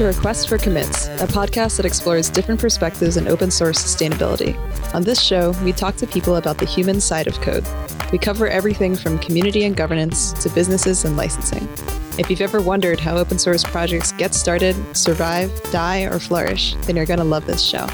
To Request for Commits, a podcast that explores different perspectives in open source sustainability. On this show, we talk to people about the human side of code. We cover everything from community and governance to businesses and licensing. If you've ever wondered how open source projects get started, survive, die, or flourish, then you're going to love this show.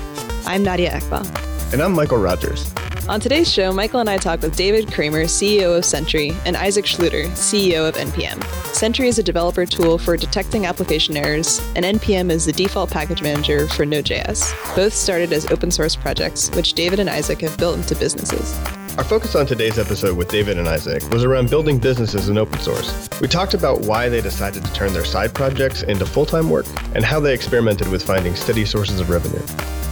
I'm Nadia Eghbal. And I'm Mikeal Rogers. On today's show, Michael and I talk with David Cramer, CEO of Sentry, and Isaac Schlueter, CEO of NPM. Sentry is a developer tool for detecting application errors, and NPM is the default package manager for Node.js. Both started as open source projects, which David and Isaac have built into businesses. Our focus on today's episode with David and Isaac was around building businesses in open source. We talked about why they decided to turn their side projects into full time work and how they experimented with finding steady sources of revenue.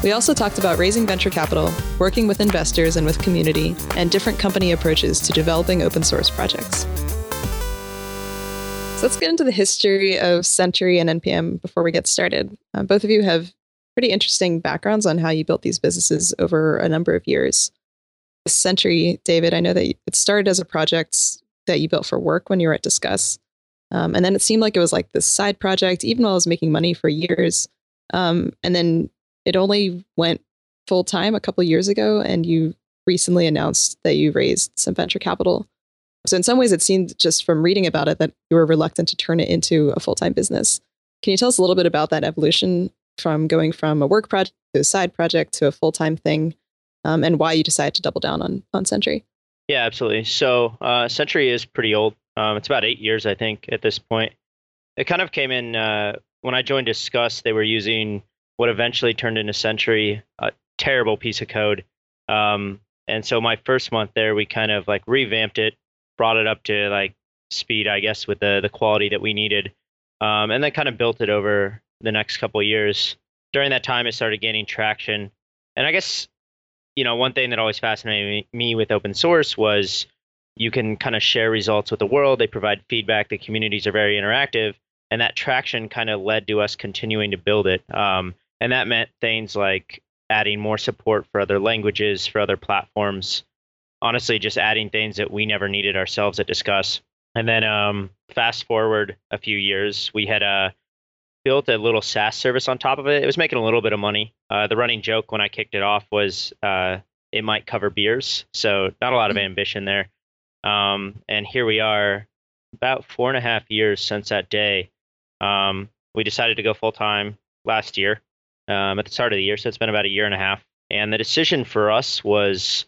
We also talked about raising venture capital, working with investors and with community, and different company approaches to developing open source projects. So let's get into the history of Sentry and NPM before we get started. Uh, both of you have pretty interesting backgrounds on how you built these businesses over a number of years. Sentry, David, I know that it started as a project that you built for work when you were at Disqus. Um, and then it seemed like it was like this side project, even while I was making money for years. Um, and then it only went full time a couple years ago, and you recently announced that you raised some venture capital. So in some ways, it seemed just from reading about it that you were reluctant to turn it into a full time business. Can you tell us a little bit about that evolution from going from a work project to a side project to a full time thing, um, and why you decided to double down on on Sentry? Yeah, absolutely. So uh, Sentry is pretty old. Um, it's about eight years, I think, at this point. It kind of came in uh, when I joined Disqus. They were using what eventually turned into Sentry, a terrible piece of code. Um, and so my first month there, we kind of like revamped it, brought it up to like speed, I guess, with the the quality that we needed, um, and then kind of built it over the next couple years. During that time, it started gaining traction, and I guess you know one thing that always fascinated me with open source was you can kind of share results with the world. They provide feedback. The communities are very interactive, and that traction kind of led to us continuing to build it. Um, and that meant things like adding more support for other languages, for other platforms. Honestly, just adding things that we never needed ourselves at Disqus. And then um, fast forward a few years, we had uh, built a little SaaS service on top of it. It was making a little bit of money. Uh, the running joke when I kicked it off was uh, it might cover beers. So not a lot of mm. ambition there. Um, and here we are, about four and a half years since that day. Um, we decided to go full time last year um, at the start of the year. So it's been about a year and a half. And the decision for us was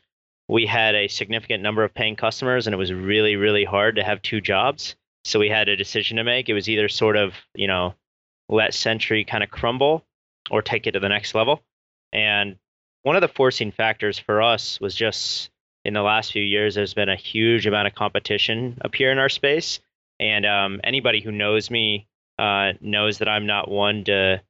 we had a significant number of paying customers, and it was really, really hard to have two jobs. So we had a decision to make. It was either sort of, you know, let Sentry kind of crumble or take it to the next level. And one of the forcing factors for us was just in the last few years, there's been a huge amount of competition up here in our space. And um, anybody who knows me uh, knows that I'm not one to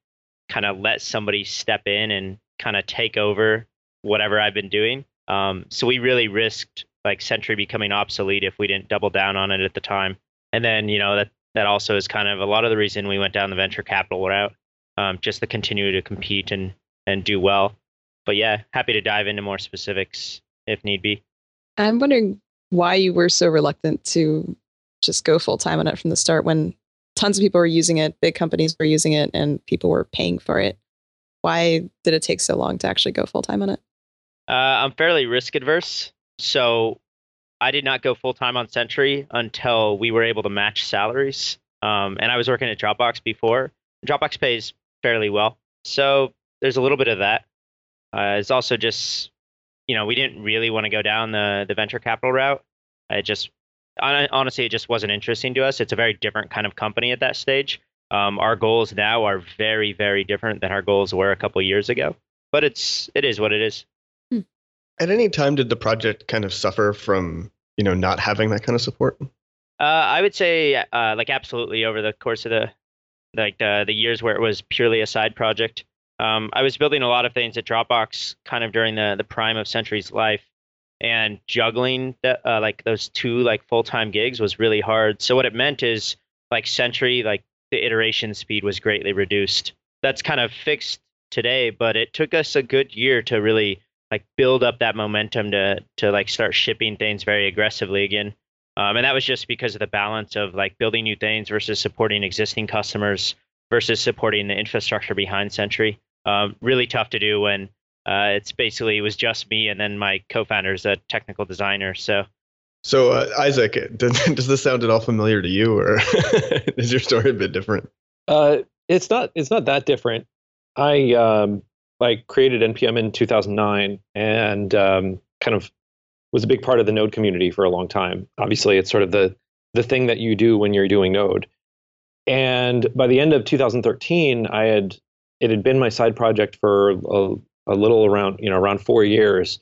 kind of let somebody step in and kind of take over whatever I've been doing. Um, so we really risked like Sentry becoming obsolete if we didn't double down on it at the time. And then you know that that also is kind of a lot of the reason we went down the venture capital route, um, just to continue to compete and and do well. But yeah, happy to dive into more specifics if need be. I'm wondering why you were so reluctant to just go full time on it from the start when tons of people were using it, big companies were using it, and people were paying for it. Why did it take so long to actually go full time on it? Uh, I'm fairly risk adverse, so I did not go full time on Sentry until we were able to match salaries. Um, and I was working at Dropbox before. Dropbox pays fairly well, so there's a little bit of that. Uh, it's also just, you know, we didn't really want to go down the the venture capital route. I just honestly, it just wasn't interesting to us. It's a very different kind of company at that stage. Um, our goals now are very, very different than our goals were a couple years ago. But it's it is what it is. At any time, did the project kind of suffer from you know not having that kind of support? Uh, I would say uh, like absolutely over the course of the like the the years where it was purely a side project. Um, I was building a lot of things at Dropbox kind of during the the prime of Sentry's life, and juggling the, uh, like those two like full-time gigs was really hard so what it meant is like Sentry like the iteration speed was greatly reduced that's kind of fixed today but it took us a good year to really like build up that momentum to to like start shipping things very aggressively again um, and that was just because of the balance of like building new things versus supporting existing customers versus supporting the infrastructure behind Sentry. Um, really tough to do when uh, it's basically it was just me and then my co-founder is a technical designer. So, so uh, Isaac, does, does this sound at all familiar to you, or is your story a bit different? Uh, it's not. It's not that different. I um, I created npm in 2009 and um, kind of was a big part of the Node community for a long time. Obviously, it's sort of the the thing that you do when you're doing Node. And by the end of 2013, I had it had been my side project for a, a little around you know around four years,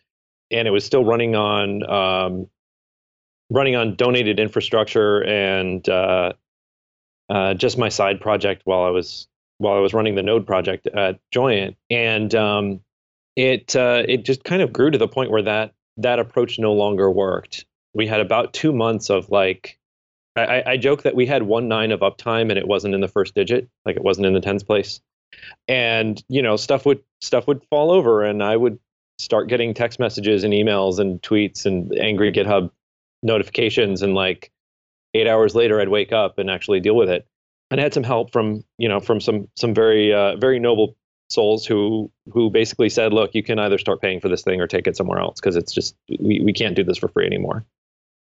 and it was still running on um, running on donated infrastructure and uh, uh, just my side project while I was while I was running the Node project at Joyent, and um, it uh, it just kind of grew to the point where that that approach no longer worked. We had about two months of like I, I joke that we had one nine of uptime and it wasn't in the first digit, like it wasn't in the tens place. And you know, stuff would stuff would fall over, and I would start getting text messages and emails and tweets and angry GitHub notifications, and like eight hours later, I'd wake up and actually deal with it. And had some help from you know from some some very uh, very noble souls who who basically said, look, you can either start paying for this thing or take it somewhere else because it's just we, we can't do this for free anymore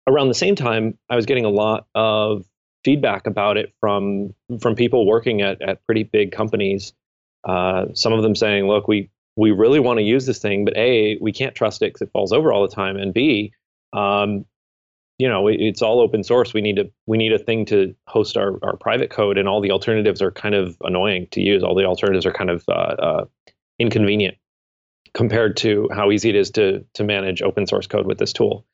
around the same time, I was getting a lot of feedback about it from from people working at at pretty big companies. Uh, some of them saying, "Look, we we really want to use this thing, but a we can't trust it because it falls over all the time, and b, um, you know, it, it's all open source. We need to we need a thing to host our our private code, and all the alternatives are kind of annoying to use. All the alternatives are kind of uh, uh, inconvenient." compared to how easy it is to to manage open source code with this tool.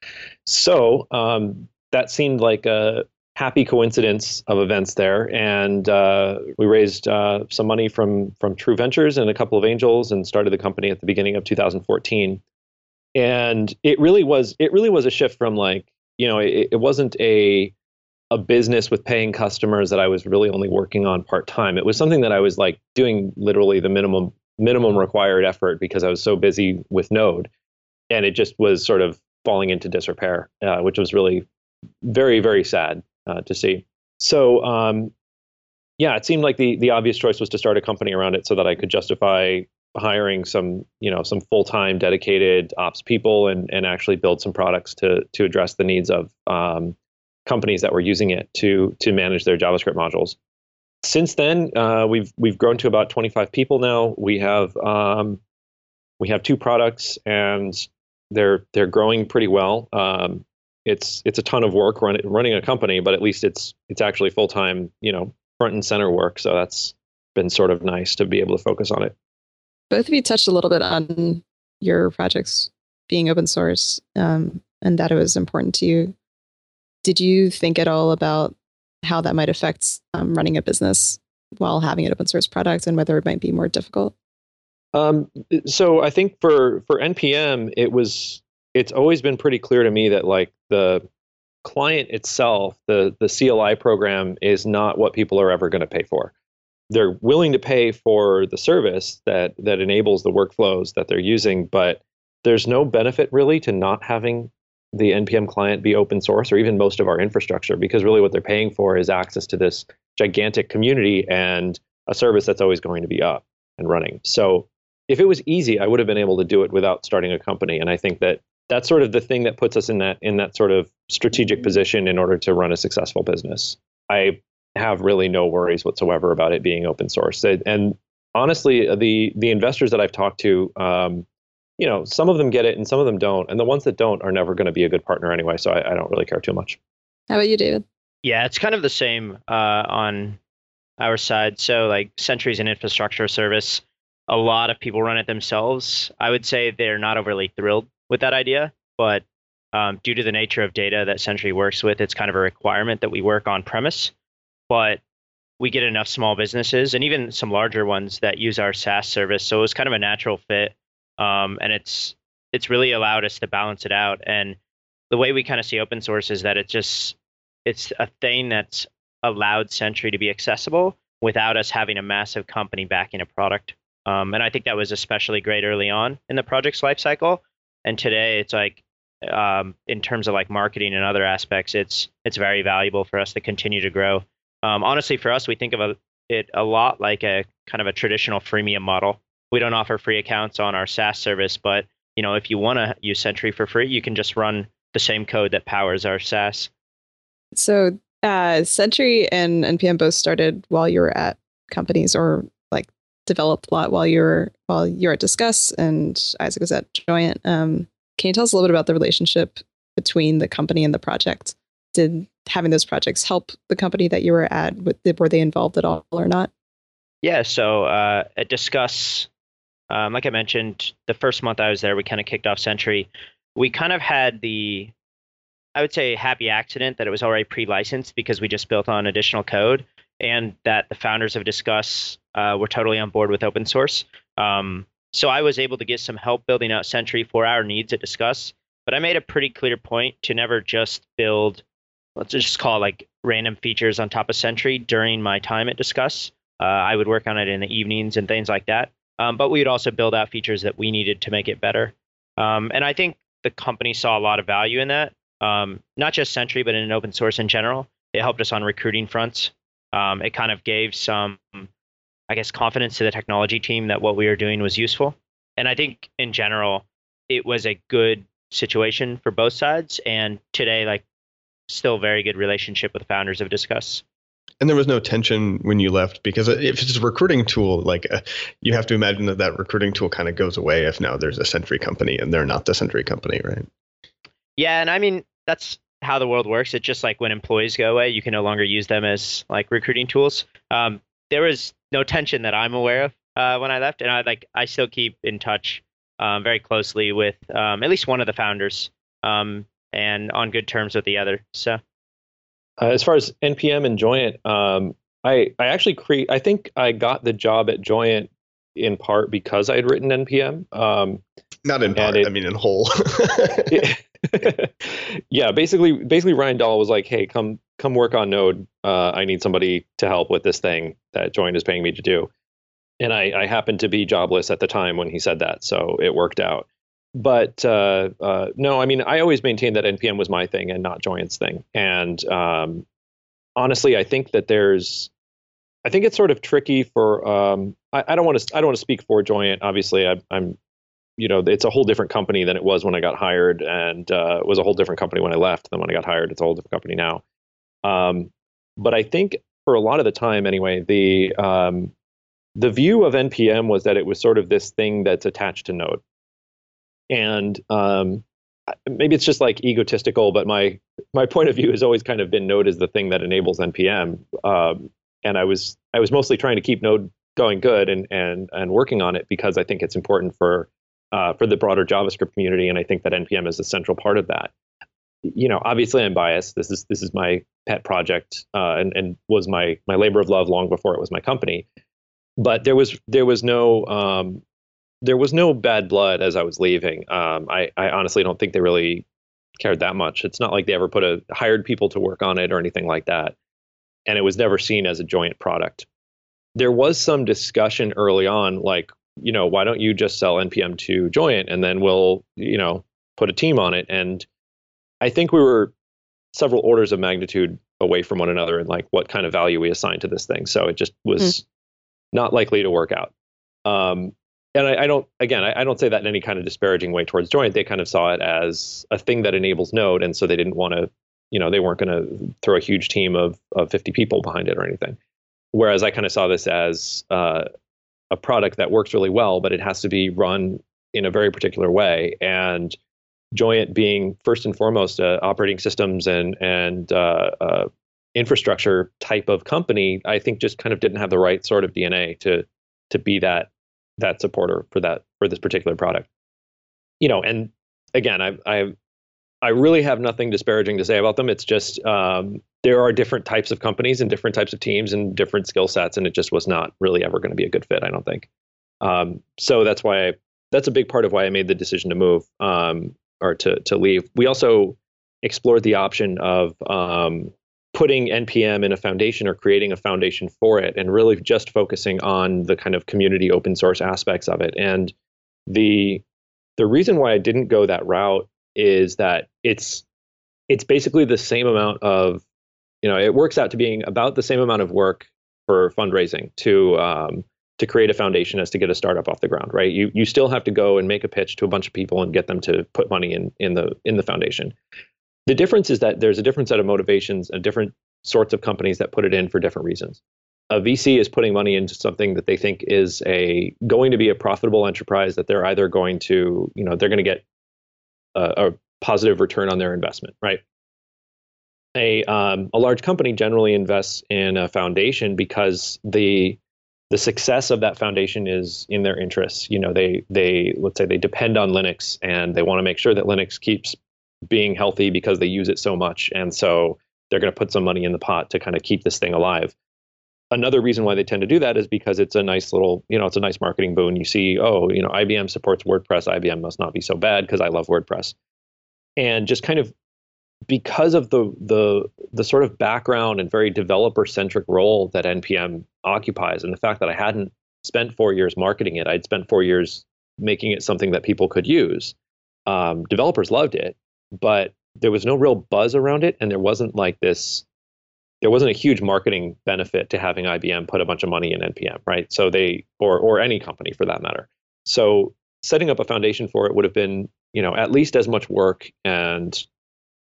So um, that seemed like a happy coincidence of events there, and uh, we raised uh, some money from from True Ventures and a couple of angels, and started the company at the beginning of 2014. And it really was it really was a shift from like you know it, it wasn't a a business with paying customers that I was really only working on part time. It was something that I was like doing literally the minimum minimum required effort because I was so busy with Node, and it just was sort of falling into disrepair, uh, which was really very very sad uh, to see. So um, yeah, it seemed like the the obvious choice was to start a company around it so that I could justify hiring some you know some full time dedicated ops people and and actually build some products to to address the needs of um, companies that were using it to to manage their JavaScript modules since then, uh, we've we've grown to about 25 people now. We have um, we have two products, and they're they're growing pretty well. Um, it's it's a ton of work run, running a company, but at least it's it's actually full time, you know, front and center work. So that's been sort of nice to be able to focus on it. Both of you touched a little bit on your projects being open source um, and that it was important to you. Did you think at all about how that might affect um, running a business while having an open source product and whether it might be more difficult? Um, so I think for for npm, it was it's always been pretty clear to me that like the client itself, the the CLI program is not what people are ever going to pay for. They're willing to pay for the service that that enables the workflows that they're using, but there's no benefit really to not having the npm client be open source or even most of our infrastructure because really what they're paying for is access to this gigantic community and a service that's always going to be up and running. So if it was easy i would have been able to do it without starting a company and i think that that's sort of the thing that puts us in that in that sort of strategic mm-hmm. position in order to run a successful business. I have really no worries whatsoever about it being open source and honestly the the investors that i've talked to um, you know, some of them get it and some of them don't. And the ones that don't are never going to be a good partner anyway. So I, I, don't really care too much. How about you, David? Yeah, it's kind of the same uh, on our side. So, like Sentry's an infrastructure service. A lot of people run it themselves. I would say they're not overly thrilled with that idea, but um, due to the nature of data that Sentry works with, it's kind of a requirement that we work on premise. But we get enough small businesses and even some larger ones that use our SaaS service. So it was kind of a natural fit um, and it's it's really allowed us to balance it out. And the way we kind of see open source is that it's just it's a thing that's allowed Sentry to be accessible without us having a massive company backing a product. Um, and I think that was especially great early on in the project's lifecycle. And today, it's like um, in terms of like marketing and other aspects, it's it's very valuable for us to continue to grow. Um, honestly, for us, we think of it a lot like a kind of a traditional freemium model. We don't offer free accounts on our SaaS service, but you know, if you want to use Sentry for free, you can just run the same code that powers our SaaS. So, uh, Sentry and npm both started while you were at companies, or like developed a lot while you were while you were at Disqus, and Isaac was at Joyent. Um, can you tell us a little bit about the relationship between the company and the project? Did having those projects help the company that you were at? Were they involved at all or not? Yeah. So uh, at Disqus, um, like I mentioned, the first month I was there, we kind of kicked off Sentry. We kind of had the, I would say, happy accident that it was already pre-licensed because we just built on additional code, and that the founders of Disqus uh, were totally on board with open source. Um, so I was able to get some help building out Sentry for our needs at Disqus, But I made a pretty clear point to never just build, let's just call it like random features on top of Sentry during my time at Disqus. Uh, I would work on it in the evenings and things like that. Um, but we would also build out features that we needed to make it better. Um, and I think the company saw a lot of value in that, um, not just Sentry, but in open source in general. It helped us on recruiting fronts. Um, it kind of gave some, I guess, confidence to the technology team that what we were doing was useful. And I think in general, it was a good situation for both sides. And today, like, still very good relationship with the founders of Disqus. And there was no tension when you left because if it's a recruiting tool, like uh, you have to imagine that that recruiting tool kind of goes away if now there's a Sentry company and they're not the Sentry company, right? Yeah, and I mean that's how the world works. It's just like when employees go away, you can no longer use them as like recruiting tools. Um, there was no tension that I'm aware of uh, when I left, and I like I still keep in touch um, very closely with um, at least one of the founders um, and on good terms with the other. So. Uh, as far as npm and Joyent, um, I I actually create. I think I got the job at Joyent in part because I had written npm. Um, Not in part. It, I mean, in whole. yeah, basically, basically, Ryan Dahl was like, "Hey, come come work on Node. Uh, I need somebody to help with this thing that Joyent is paying me to do." And I, I happened to be jobless at the time when he said that, so it worked out but uh, uh, no, I mean, I always maintained that npm was my thing and not Joyent's thing. And um, honestly, I think that there's, I think it's sort of tricky for. Um, I, I, don't want to. I don't want to speak for Joyent. Obviously, I, am you know, it's a whole different company than it was when I got hired, and uh, it was a whole different company when I left than when I got hired. It's a whole different company now. Um, but I think for a lot of the time, anyway, the um, the view of npm was that it was sort of this thing that's attached to Node and um, maybe it's just like egotistical, but my my point of view has always kind of been Node as the thing that enables npm, um, and I was I was mostly trying to keep Node going good and and and working on it because I think it's important for uh, for the broader JavaScript community, and I think that npm is a central part of that. You know, obviously I'm biased. This is this is my pet project, uh, and and was my my labor of love long before it was my company. But there was there was no um, there was no bad blood as I was leaving. Um, I, I honestly don't think they really cared that much. It's not like they ever put a hired people to work on it or anything like that. And it was never seen as a Joyent product. There was some discussion early on, like, you know, why don't you just sell npm to Joyent and then we'll, you know, put a team on it. And I think we were several orders of magnitude away from one another and like what kind of value we assigned to this thing. So it just was mm. not likely to work out. Um, and I, I, don't again I, I, don't say that in any kind of disparaging way towards Joyent. They kind of saw it as a thing that enables node and so they didn't want to you know they weren't going to throw a huge team of, of 50 people behind it or anything. Whereas i kind of saw this as uh, a product that works really well but it has to be run in a very particular way. And Joyent being first and foremost uh, operating systems and and uh, uh infrastructure type of company i think just kind of didn't have the right sort of dna to to be that that supporter for that for this particular product. You know, and again, I I I really have nothing disparaging to say about them. It's just um, there are different types of companies and different types of teams and different skill sets, and it just was not really ever going to be a good fit. I don't think. Um, so that's why I, that's a big part of why I made the decision to move um, or to to leave. We also explored the option of um, putting npm in a foundation or creating a foundation for it and really just focusing on the kind of community open source aspects of it and the the reason why i didn't go that route is that it's it's basically the same amount of you know it works out to being about the same amount of work for fundraising to um, to create a foundation as to get a startup off the ground, right? You you still have to go and make a pitch to a bunch of people and get them to put money in in the in the foundation. The difference is that there's a different set of motivations and different sorts of companies that put it in for different reasons. A VC is putting money into something that they think is a going to be a profitable enterprise that they're either going to, you know, they're going to get a, a positive return on their investment, right? A um, a large company generally invests in a foundation because the the success of that foundation is in their interests. You know, they they let's say they depend on Linux and they want to make sure that Linux keeps being healthy because they use it so much, and so they're going to put some money in the pot to kind of keep this thing alive. Another reason why they tend to do that is because it's a nice little, you know, it's a nice marketing boon. You see, oh, you know, IBM supports WordPress. IBM must not be so bad because I love WordPress. And just kind of because of the the the sort of background and very developer centric role that npm occupies and the fact that i hadn't spent four years marketing it i'd spent four years making it something that people could use um, developers loved it but there was no real buzz around it and there wasn't like this there wasn't a huge marketing benefit to having ibm put a bunch of money in npm right so they or or any company for that matter so setting up a foundation for it would have been you know at least as much work and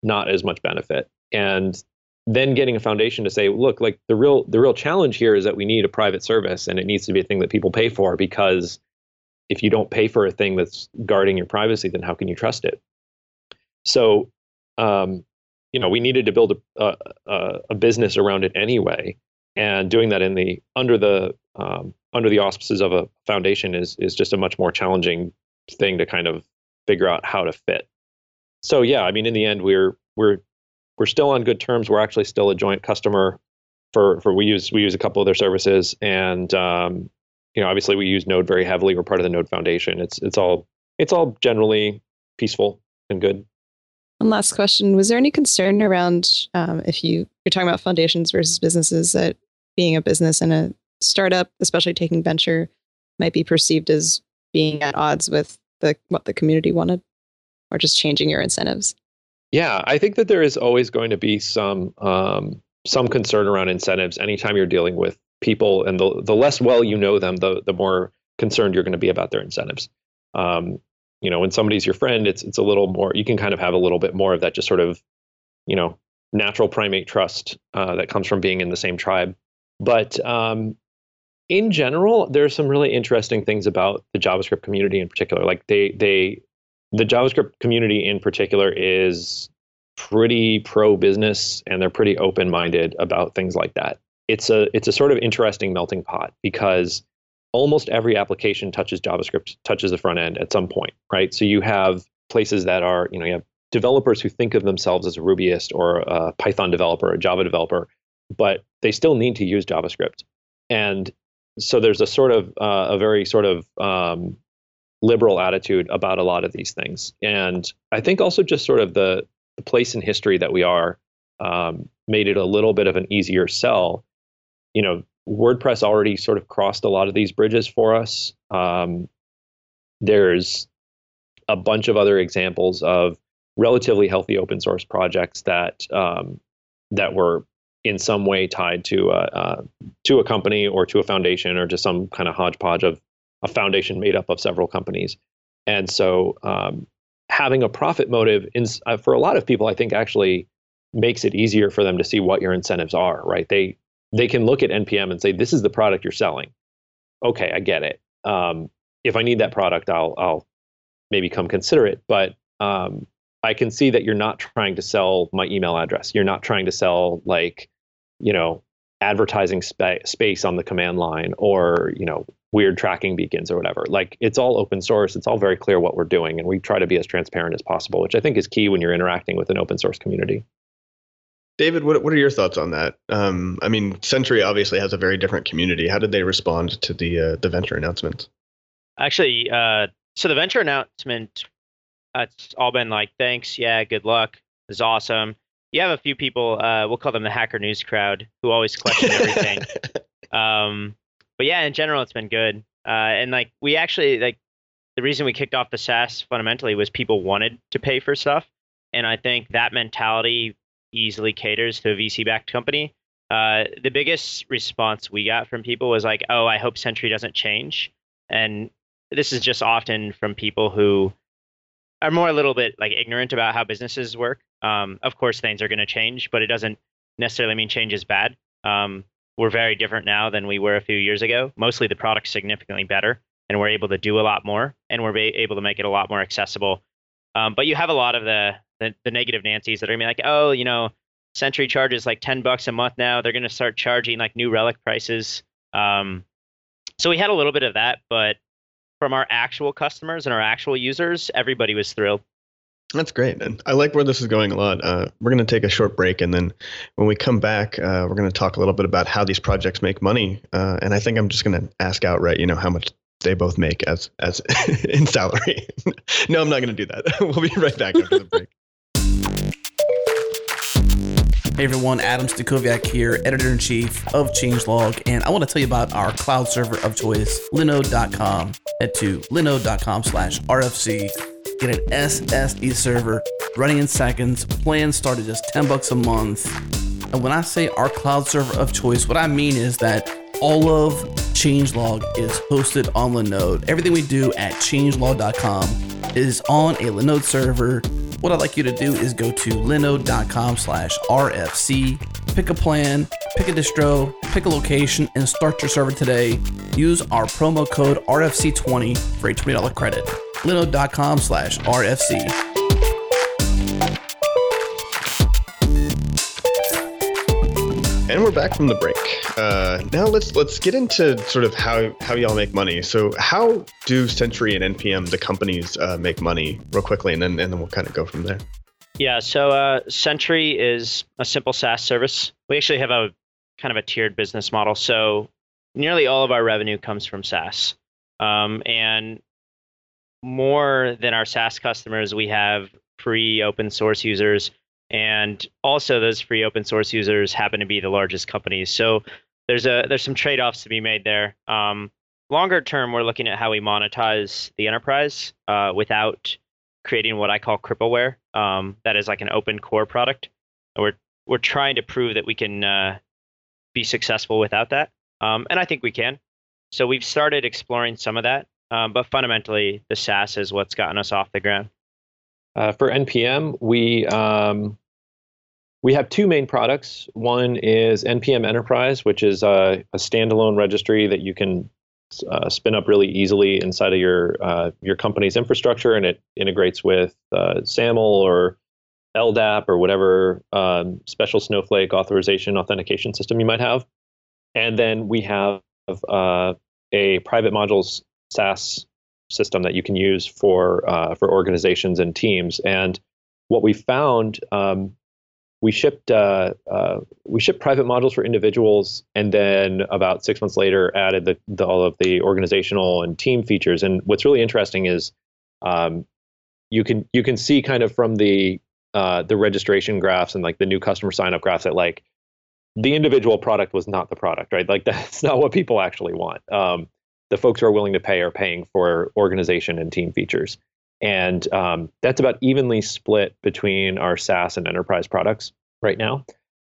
not as much benefit. And then getting a foundation to say, look, like the real the real challenge here is that we need a private service and it needs to be a thing that people pay for because if you don't pay for a thing that's guarding your privacy, then how can you trust it? So, um, you know, we needed to build a, a, a, business around it anyway, and doing that in the under the um, under the auspices of a foundation is is just a much more challenging thing to kind of figure out how to fit so yeah, I mean, in the end, we're we're we're still on good terms. We're actually still a Joyent customer for for we use we use a couple of their services, and um, you know, obviously we use Node very heavily. We're part of the Node Foundation. It's it's all it's all generally peaceful and good. One last question: Was there any concern around um, if you you're talking about foundations versus businesses that being a business and a startup, especially taking venture, might be perceived as being at odds with the what the community wanted? or just changing your incentives? Yeah, I think that there is always going to be some um, some concern around incentives anytime you're dealing with people, and the the less well you know them, the the more concerned you're going to be about their incentives. Um, you know, when somebody's your friend, it's it's a little more. You can kind of have a little bit more of that, just sort of, you know, natural primate trust uh, that comes from being in the same tribe. But um, in general, there's some really interesting things about the JavaScript community in particular. Like they they the JavaScript community in particular is pretty pro business and they're pretty open minded about things like that. It's a it's a sort of interesting melting pot because almost every application touches JavaScript, touches the front end at some point, right? So you have places that are, you know, you have developers who think of themselves as a Rubyist or a Python developer, a Java developer, but they still need to use JavaScript. And so there's a sort of uh, a very sort of um, liberal attitude about a lot of these things. And I think also just sort of the, the place in history that we are um, made it a little bit of an easier sell. You know, WordPress already sort of crossed a lot of these bridges for us. Um, there's a bunch of other examples of relatively healthy open source projects that um, that were in some way tied to a, uh, to a company or to a foundation or to some kind of hodgepodge of a foundation made up of several companies. And so um, having a profit motive in, uh, for a lot of people, I think actually makes it easier for them to see what your incentives are, right? They they can look at NPM and say, this is the product you're selling. Okay, I get it. Um, if I need that product, I'll I'll maybe come consider it. But um, I can see that you're not trying to sell my email address. You're not trying to sell like, you know, advertising spa- space on the command line or you know weird tracking beacons or whatever. Like it's all open source. It's all very clear what we're doing, and we try to be as transparent as possible, which I think is key when you're interacting with an open source community. David, what what are your thoughts on that? Um, I mean, Sentry obviously has a very different community. How did they respond to the uh, the venture announcement? Actually, uh, so the venture announcement, uh, it's all been like, thanks, yeah, good luck, is awesome. You have a few people, uh, we'll call them the hacker news crowd, who always question everything. um, but yeah, in general, it's been good. Uh, and like we actually like the reason we kicked off the SaaS fundamentally was people wanted to pay for stuff, and I think that mentality easily caters to a VC-backed company. uh, the biggest response we got from people was like, "Oh, I hope Sentry doesn't change." And this is just often from people who are more a little bit like ignorant about how businesses work. Um, of course, things are going to change, but it doesn't necessarily mean change is bad. Um, we're very different now than we were a few years ago. Mostly the product's significantly better, and we're able to do a lot more, and we're able to make it a lot more accessible. Um, but you have a lot of the, the, the negative Nancy's that are gonna be like, oh, you know, Sentry charges like ten bucks a month now. They're gonna start charging like New Relic prices. Um, so we had a little bit of that, but from our actual customers and our actual users, everybody was thrilled. That's great. And I like where this is going a lot. Uh, we're going to take a short break. And then when we come back, uh, we're going to talk a little bit about how these projects make money. Uh, and I think I'm just going to ask outright, you know, how much they both make as, as in salary. no, I'm not going to do that. we'll be right back after the break. Hey everyone, Adam Stacoviak here, editor in chief of Changelog, and I want to tell you about our cloud server of choice, linode.com. Head to linode.com slash RFC Get an SSD server running in seconds. Plans start at just 10 bucks a month. And when I say our cloud server of choice, what I mean is that all of Changelog is hosted on Linode. Everything we do at changelog.com is on a Linode server. What I'd like you to do is go to linode.com slash RFC, pick a plan, pick a distro, pick a location, and start your server today. Use our promo code RFC20 for a $20 credit linode.com slash RFC. And we're back from the break. Uh, now let's let's get into sort of how how y'all make money. So how do Sentry and NPM, the companies, uh, make money, real quickly, and then and then we'll kind of go from there. Yeah. So uh, Sentry is a simple SaaS service. We actually have a kind of a tiered business model. So nearly all of our revenue comes from SaaS, um, and more than our SaaS customers, we have free open source users. And also those free open source users happen to be the largest companies. So there's a there's some trade-offs to be made there. Um, longer term, we're looking at how we monetize the enterprise uh, without creating what I call crippleware. Um, that is like an open core product. We're we're trying to prove that we can uh, be successful without that, um, and I think we can. So we've started exploring some of that. Um, but fundamentally, the SaaS is what's gotten us off the ground. Uh, for NPM, we um, we have two main products. One is NPM Enterprise, which is a, a standalone registry that you can uh, spin up really easily inside of your uh, your company's infrastructure, and it integrates with uh, SAML or LDAP or whatever um, special Snowflake authorization authentication system you might have. And then we have uh, a private modules SaaS system that you can use for uh, for organizations and teams. And what we found, um, we shipped uh, uh, we shipped private modules for individuals, and then about six months later, added the, the, all of the organizational and team features. And what's really interesting is um, you can you can see kind of from the uh, the registration graphs and like the new customer sign up graphs that like the individual product was not the product, right? Like that's not what people actually want. Um, the folks who are willing to pay are paying for organization and team features. And um, that's about evenly split between our SaaS and enterprise products right now.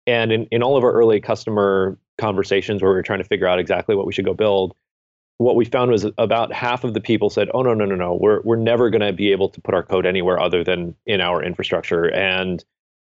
And in, in all of our early customer conversations where we were trying to figure out exactly what we should go build, what we found was about half of the people said, "Oh no, no, no, no, we're we're never going to be able to put our code anywhere other than in our infrastructure, and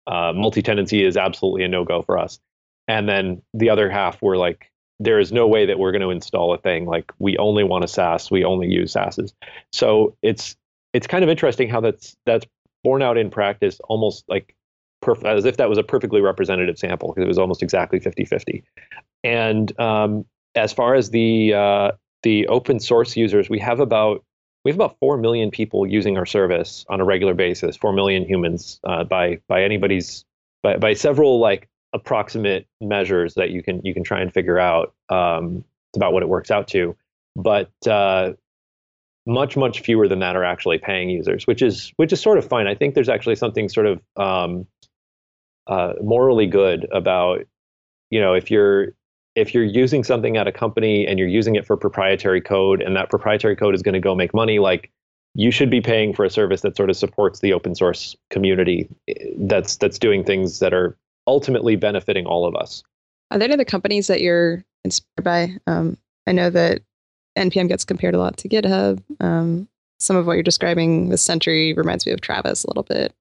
uh, multi-tenancy is absolutely a no-go for us." And then the other half were like, there is no way that we're going to install a thing like we only want a SaaS, we only use SaaSes. So it's it's kind of interesting how that's that's borne out in practice almost like perf- as if that was a perfectly representative sample because it was almost exactly 50-50. And um, as far as the uh, the open source users, we have about we have about four million people using our service on a regular basis. Four million humans uh, by by anybody's by by several like approximate measures that you can you can try and figure out um, about what it works out to, but uh, much much fewer than that are actually paying users, which is which is sort of fine. I think there's actually something sort of um, uh, morally good about you know if you're if you're using something at a company and you're using it for proprietary code and that proprietary code is going to go make money like you should be paying for a service that sort of supports the open source community eh, that's that's doing things that are ultimately benefiting all of us. Are there any other companies that you're inspired by? Um, I know that npm gets compared a lot to GitHub. Um, some of what you're describing with Sentry reminds me of Travis a little bit.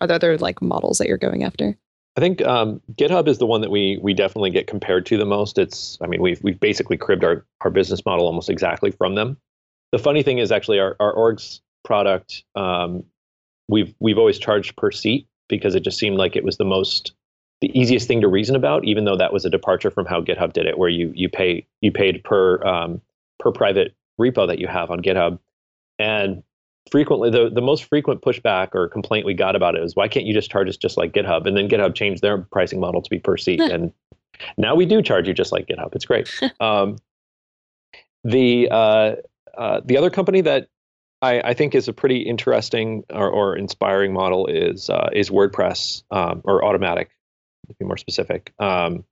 Are there other like models that you're going after? I think um, GitHub is the one that we we definitely get compared to the most. It's I mean we've we've basically cribbed our our business model almost exactly from them. The funny thing is actually our our orgs product um, we've we've always charged per seat because it just seemed like it was the most the easiest thing to reason about, even though that was a departure from how GitHub did it, where you you pay you paid per um, per private repo that you have on GitHub, and frequently the, the most frequent pushback or complaint we got about it is why can't you just charge us just like github? And then github changed their pricing model to be per seat. And now we do charge you just like github. It's great. Um, the uh, uh, the other company that I, I, think is a pretty interesting or, or inspiring model is uh, is WordPress um, or Automattic, to be more specific. Um,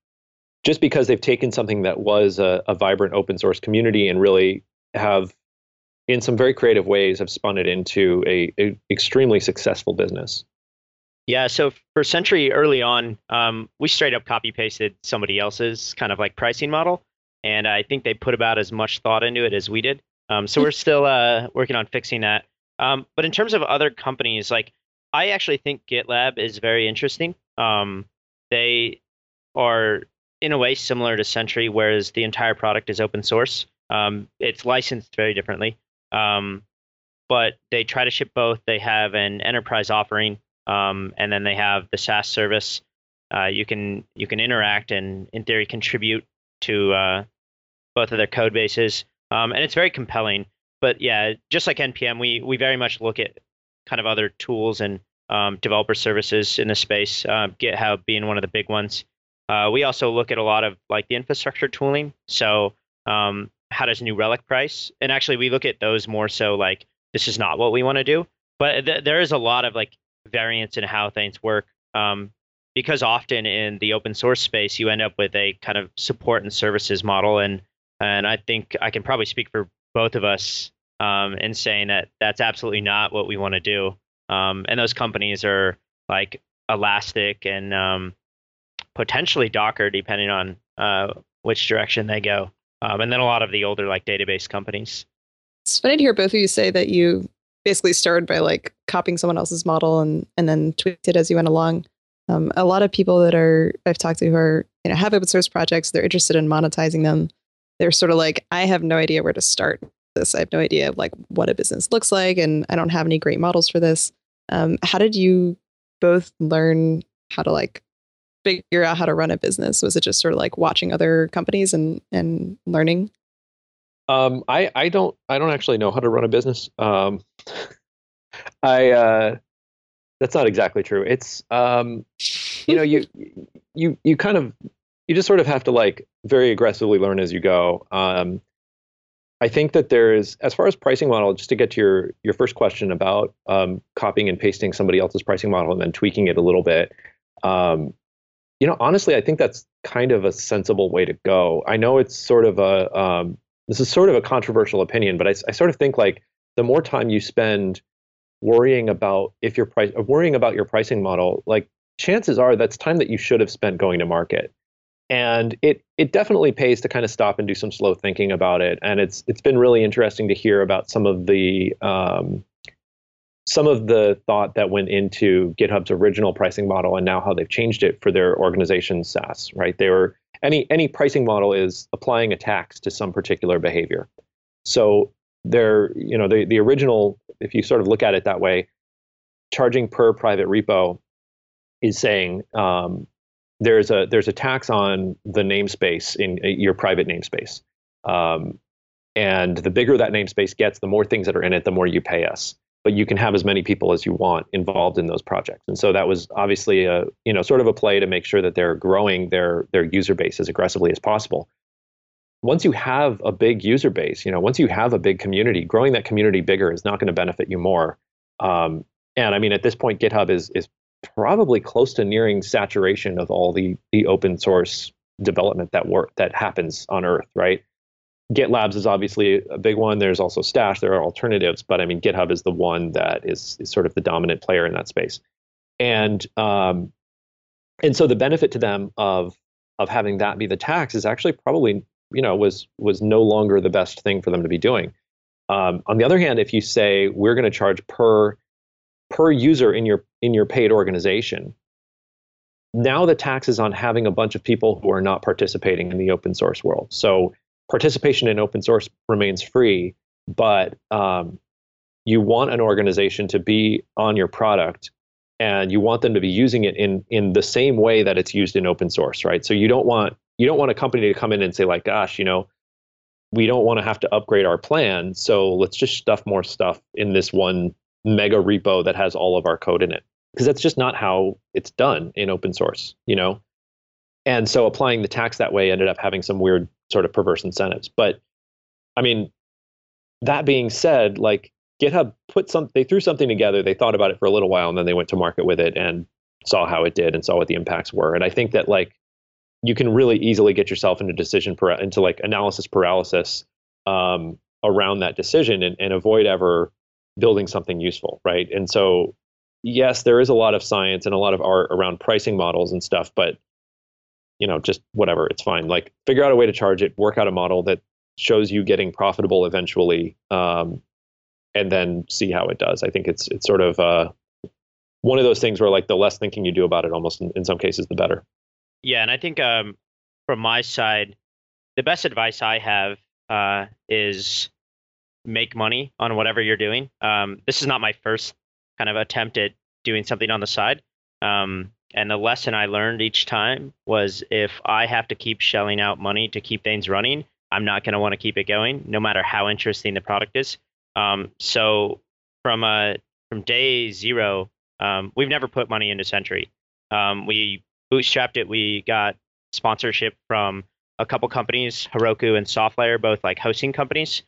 just because they've taken something that was a, a vibrant open source community and really have in some very creative ways have spun it into a, a extremely successful business. Yeah, so for Sentry early on, um, we straight up copy pasted somebody else's kind of like pricing model, and I think they put about as much thought into it as we did. Um, so we're still uh, working on fixing that. Um, but in terms of other companies, like I actually think GitLab is very interesting. Um, they are in a way similar to Sentry, whereas the entire product is open source. Um, it's licensed very differently. Um, but they try to ship both. They have an enterprise offering, um, and then they have the SaaS service. Uh, you can you can interact and in theory contribute to uh, both of their code bases, um, and it's very compelling. But yeah, just like npm, we we very much look at kind of other tools and um, developer services in the space. Uh, GitHub being one of the big ones. Uh, we also look at a lot of like the infrastructure tooling. So um, how does New Relic price? And actually, we look at those more so like this is not what we want to do. But th- there is a lot of like variance in how things work. Um, because often in the open source space, you end up with a kind of support and services model, and and I think I can probably speak for both of us um, in saying that that's absolutely not what we want to do. Um, and those companies are like Elastic and um, potentially Docker, depending on uh, which direction they go um, and then a lot of the older like database companies. It's funny to hear both of you say that you basically started by like copying someone else's model and and then tweaked it as you went along. Um, a lot of people that are I've talked to who are you know have open source projects, they're interested in monetizing them. They're sort of like, I have no idea where to start this. I have no idea like what a business looks like, and I don't have any great models for this. Um, how did you both learn how to like figure out how to run a business? Was it just sort of like watching other companies and and learning? Um, I I don't I don't actually know how to run a business. Um, I uh, that's not exactly true. It's um, you know you you you kind of you just sort of have to like very aggressively learn as you go. Um, I think that there's, as far as pricing model, just to get to your your first question about um, copying and pasting somebody else's pricing model and then tweaking it a little bit. Um, you know, honestly, I think that's kind of a sensible way to go. I know it's sort of a um, this is sort of a controversial opinion, but I, I sort of think like the more time you spend worrying about if your price uh, worrying about your pricing model, like chances are that's time that you should have spent going to market. And it it definitely pays to kind of stop and do some slow thinking about it. And it's it's been really interesting to hear about some of the um, some of the thought that went into GitHub's original pricing model and now how they've changed it for their organization SaaS, right? They were any any pricing model is applying a tax to some particular behavior. So they're, you know, the, the original, if you sort of look at it that way, charging per private repo is saying um, there's a there's a tax on the namespace in uh, your private namespace. Um, and the bigger that namespace gets, the more things that are in it, the more you pay us but you can have as many people as you want involved in those projects. And so that was obviously a you know sort of a play to make sure that they're growing their their user base as aggressively as possible. Once you have a big user base, you know, once you have a big community, growing that community bigger is not going to benefit you more. Um, and I mean, at this point, GitHub is is probably close to nearing saturation of all the the open source development that work that happens on Earth, right? GitLabs is obviously a big one. There's also Stash. There are alternatives, but I mean, GitHub is the one that is, is sort of the dominant player in that space. And um, and so the benefit to them of of having that be the tax is actually probably you know was was no longer the best thing for them to be doing. Um, on the other hand, if you say we're going to charge per per user in your in your paid organization, now the tax is on having a bunch of people who are not participating in the open source world. So participation in open source remains free, but um, you want an organization to be on your product and you want them to be using it in in the same way that it's used in open source right? So you don't want you don't want a company to come in and say like gosh you know we don't want to have to upgrade our plan so let's just stuff more stuff in this one mega repo that has all of our code in it. Because that's just not how it's done in open source you know and so applying the tax that way ended up having some weird sort of perverse incentives. But i mean that being said like github put some they threw something together they thought about it for a little while and then they went to market with it and saw how it did and saw what the impacts were. And i think that like you can really easily get yourself into decision par- into like analysis paralysis um, around that decision and, and avoid ever building something useful right? And so yes there is a lot of science and a lot of art around pricing models and stuff but you know just whatever it's fine like figure out a way to charge it work out a model that shows you getting profitable eventually um, and then see how it does i think it's it's sort of uh, one of those things where like the less thinking you do about it almost in, in some cases the better yeah, and I think um, from my side, the best advice I have uh, is make money on whatever you're doing. Um, this is not my first kind of attempt at doing something on the side. Um, and the lesson I learned each time was if I have to keep shelling out money to keep things running, I'm not going to want to keep it going, no matter how interesting the product is. Um, so from uh, from day zero, um, we've never put money into Sentry. Um, we bootstrapped it. We got sponsorship from a couple companies, Heroku and SoftLayer, both like hosting companies.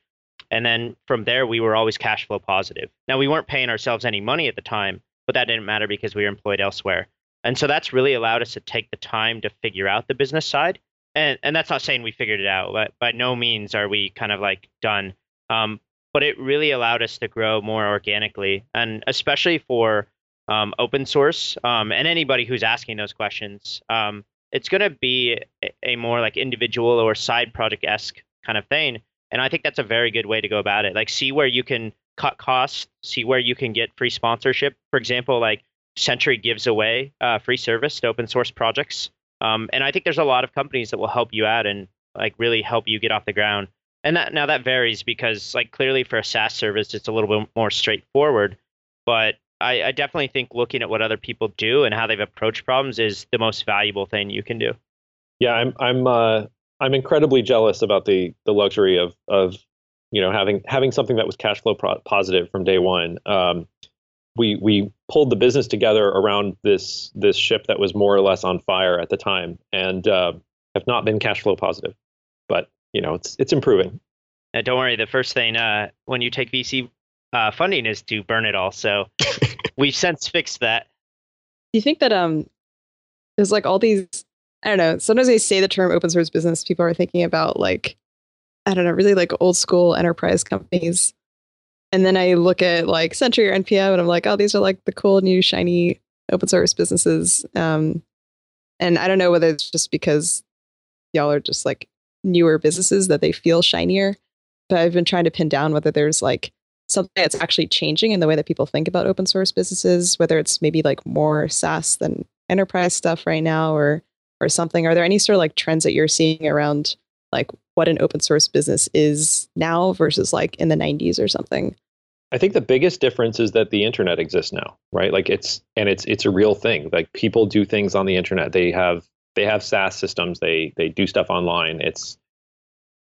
And then from there, we were always cash flow positive. Now, we weren't paying ourselves any money at the time, but that didn't matter because we were employed elsewhere. And so that's really allowed us to take the time to figure out the business side. And, and that's not saying we figured it out. But by no means are we kind of like done. Um, but it really allowed us to grow more organically. And especially for um, open source um, and anybody who's asking those questions um, it's going to be a, a, more like individual or side project esque kind of thing and i think that's a very good way to go about it like see where you can cut costs see where you can get free sponsorship for example like Sentry gives away uh, free service to open source projects um, and i think there's a lot of companies that will help you out and like really help you get off the ground and that now that varies because like clearly for a saas service it's a little bit more straightforward but I, I definitely think looking at what other people do and how they've approached problems is the most valuable thing you can do. Yeah, I'm I'm uh, I'm incredibly jealous about the the luxury of of you know having having something that was cash flow pro- positive from day one. Um, we we pulled the business together around this this ship that was more or less on fire at the time, and uh, have not been cash flow positive. But you know, it's it's improving. And don't worry, the first thing uh, when you take VC uh, funding is to burn it all. So we've since fixed that. Do you think that um, there's like all these? I don't know. Sometimes they say the term open source business. People are thinking about like, I don't know, really like old school enterprise companies. And then I look at like Sentry or NPM, and I'm like, oh, these are like the cool new shiny open source businesses. Um, and I don't know whether it's just because y'all are just like newer businesses that they feel shinier. But I've been trying to pin down whether there's like something that's actually changing in the way that people think about open source businesses, whether it's maybe like more SaaS than enterprise stuff right now or or something? Are there any sort of like trends that you're seeing around like what an open source business is now versus like in the 90s or something? I think the biggest difference is that the internet exists now, right? Like it's and it's it's a real thing. Like people do things on the internet. They have they have SaaS systems. They they do stuff online. It's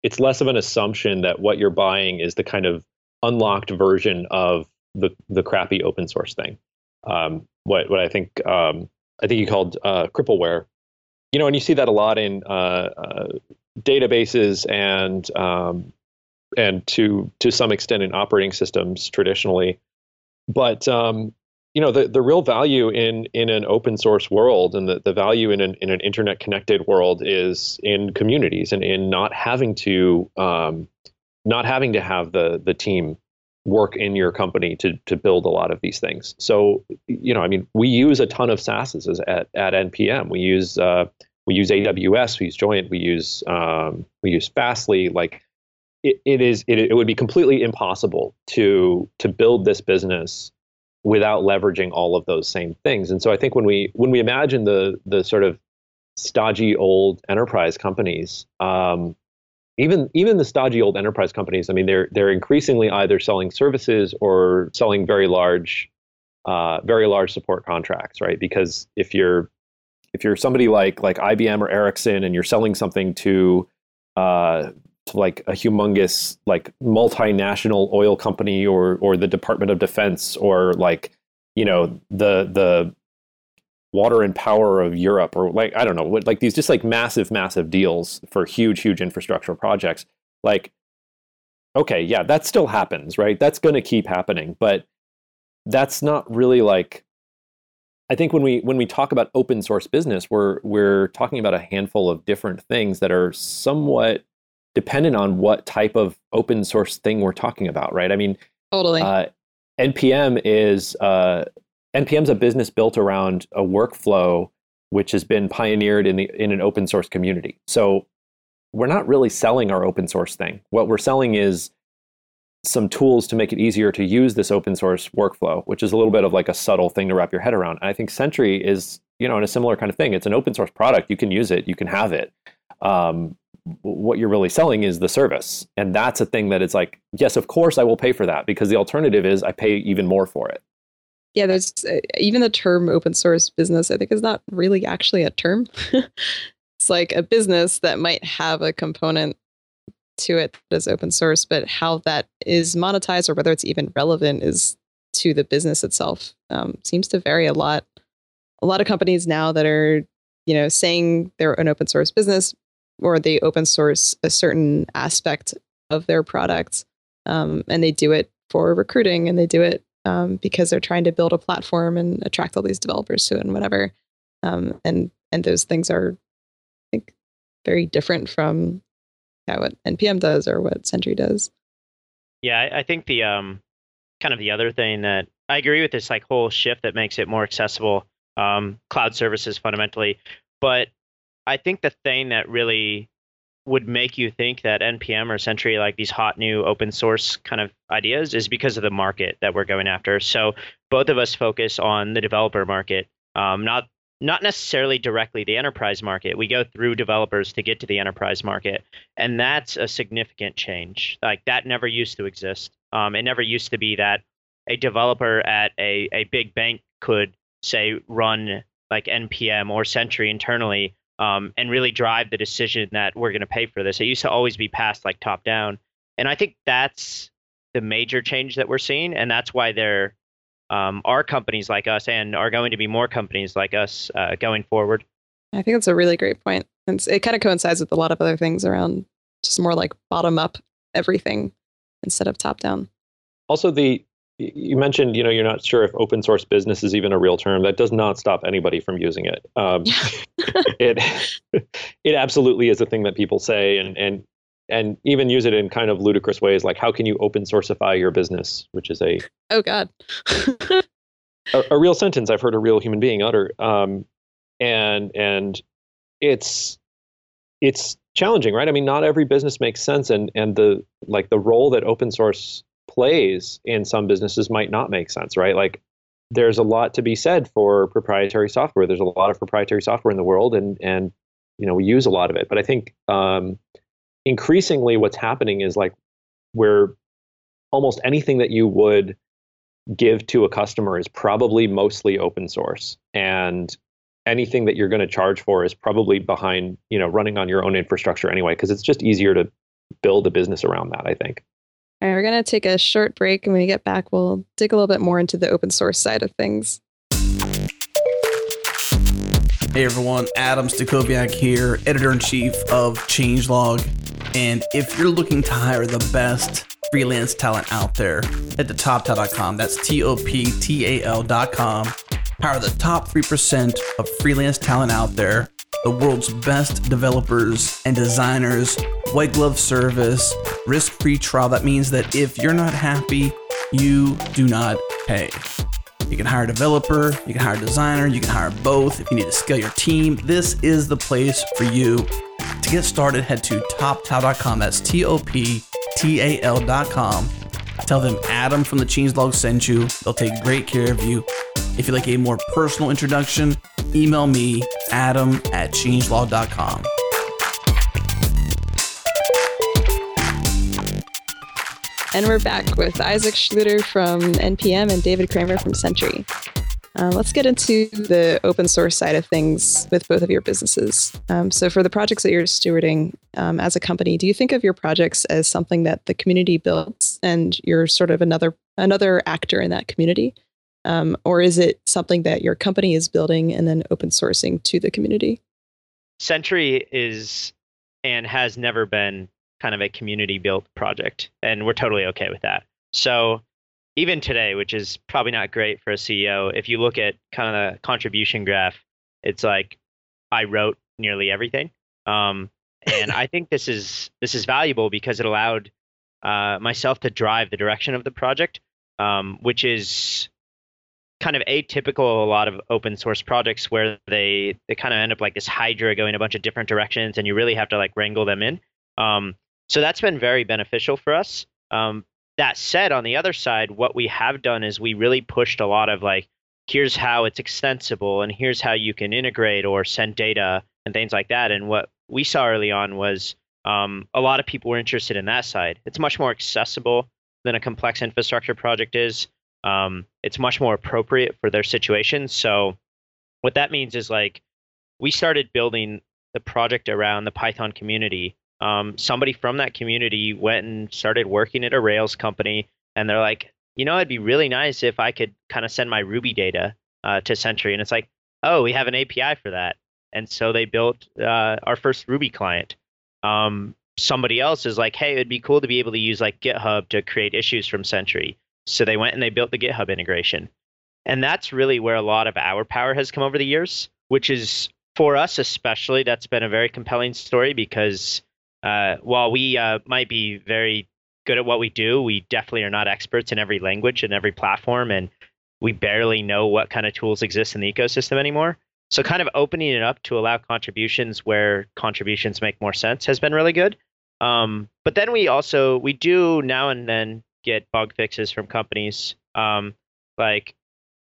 it's less of an assumption that what you're buying is the kind of unlocked version of the the crappy open source thing. Um, what what I think um, I think you called uh, crippleware. You know, and you see that a lot in uh, uh, databases and um, and to to some extent in operating systems traditionally. But um, you know, the, the real value in in an open source world and the, the value in an in an internet connected world is in communities and in not having to um, not having to have the the team work in your company to to build a lot of these things. So you know, I mean, we use a ton of SaaSes at at NPM. We use uh, we use AWS, we use Joyent, we use um, we use Fastly. Like it, it is, it, it would be completely impossible to to build this business without leveraging all of those same things. And so I think when we when we imagine the the sort of stodgy old enterprise companies, um, even even the stodgy old enterprise companies, I mean, they're they're increasingly either selling services or selling very large, uh, very large support contracts, right? Because if you're if you're somebody like like IBM or Ericsson and you're selling something to uh, to like a humongous like multinational oil company or or the Department of Defense or like you know the the water and power of Europe or like I don't know what like these just like massive massive deals for huge huge infrastructure projects like okay yeah that still happens right? That's going to keep happening but that's not really like I think when we when we talk about open source business we're we're talking about a handful of different things that are somewhat dependent on what type of open source thing we're talking about, right? I mean, totally. Uh, NPM is uh, NPM's a business built around a workflow which has been pioneered in the in an open source community. So we're not really selling our open source thing. What we're selling is some tools to make it easier to use this open source workflow, which is a little bit of like a subtle thing to wrap your head around. And I think Sentry is, you know, in a similar kind of thing. It's an open source product. You can use it. You can have it. Um, what you're really selling is the service. And that's a thing that it's like, yes, of course I will pay for that because the alternative is I pay even more for it. Yeah, there's uh, even the term open source business, I think, is not really actually a term. it's like a business that might have a component to it is open source, but how that is monetized or whether it's even relevant is to the business itself um, seems to vary a lot. A lot of companies now that are, you know, saying they're an open source business or they open source a certain aspect of their product um, and they do it for recruiting and they do it um, because they're trying to build a platform and attract all these developers to it and whatever um, and and those things are i think very different from what npm does or what sentry does. Yeah i, I think the um kind of the other thing that i agree with this like whole shift that makes it more accessible um, cloud services fundamentally. But I think the thing that really would make you think that npm or sentry like these hot new open source kind of ideas is because of the market that we're going after. So both of us focus on the developer market um, not not necessarily directly the enterprise market. We go through developers to get to the enterprise market and that's a significant change. Like that never used to exist. Um, it never used to be that a developer at a, a big bank could say run like npm or sentry internally um, and really drive the decision that we're going to pay for this. It used to always be passed like top down, and I think that's the major change that we're seeing, and that's why there um, are companies like us, and are going to be more companies like us uh, going forward. I think that's a really great point. And it kind of coincides with a lot of other things around just more like bottom up everything instead of top down. Also, the you mentioned you know you're not sure if open source business is even a real term that does not stop anybody from using it um, it it absolutely is a thing that people say and and and even use it in kind of ludicrous ways like how can you open sourceify your business which is a oh god a, a, real sentence i've heard a real human being utter um, and and it's it's challenging right i mean not every business makes sense and and the like the role that open source plays in some businesses might not make sense, right? Like there's a lot to be said for proprietary software. There's a lot of proprietary software in the world, and and you know we use a lot of it. But I think um, increasingly what's happening is like where almost anything that you would give to a customer is probably mostly open source and anything that you're going to charge for is probably behind you know running on your own infrastructure anyway because it's just easier to build a business around that i think all right, we're going to take a short break. And when we get back, we'll dig a little bit more into the open source side of things. Hey everyone, Adam Stacoviak here, editor in chief of Changelog. And if you're looking to hire the best freelance talent out there, head to toptal.com. That's T O P T A L.com. Hire the top 3% of freelance talent out there the world's best developers and designers, white glove service, risk free trial. That means that if you're not happy, you do not pay. You can hire a developer, you can hire a designer, you can hire both. If you need to scale your team, this is the place for you. To get started, head to toptal.com. That's T O P T A L.com. Tell them Adam from the Changelog sent you. They'll take great care of you. If you'd like a more personal introduction, email me, adam at changelog.com. And we're back with Isaac Schlueter from NPM and David Cramer from Sentry. Uh, let's get into the open source side of things with both of your businesses. Um, so, for the projects that you're stewarding um, as a company, do you think of your projects as something that the community builds, and you're sort of another another actor in that community, um, or is it something that your company is building and then open sourcing to the community? Sentry is and has never been kind of a community built project, and we're totally okay with that. So even today, which is probably not great for a CEO, if you look at kind of the contribution graph, it's like I wrote nearly everything. Um, and I think this is this is valuable because it allowed uh, myself to drive the direction of the project, um, which is kind of atypical of a lot of open source projects where they they kind of end up like this hydra going a bunch of different directions and you really have to like wrangle them in um, so that's been very beneficial for us. Um, that said, on the other side, what we have done is we really pushed a lot of like, here's how it's extensible and here's how you can integrate or send data and things like that. And what we saw early on was um, a lot of people were interested in that side. It's much more accessible than a complex infrastructure project is. Um, it's much more appropriate for their situation. So, what that means is like we started building the project around the Python community um, somebody from that community went and started working at a Rails company, and they're like, you know, it'd be really nice if I could kind of send my Ruby data uh, to Sentry, and it's like, oh, we have an API for that, and so they built uh, our first Ruby client. Um, somebody else is like, hey, it'd be cool to be able to use like GitHub to create issues from Sentry, so they went and they built the GitHub integration, and that's really where a lot of our power has come over the years, which is for us especially, that's been a very compelling story because uh, while we uh, might be very good at what we do, we definitely are not experts in every language and every platform, and we barely know what kind of tools exist in the ecosystem anymore. So, kind of opening it up to allow contributions where contributions make more sense has been really good. Um, but then we also we do now and then get bug fixes from companies. Um, like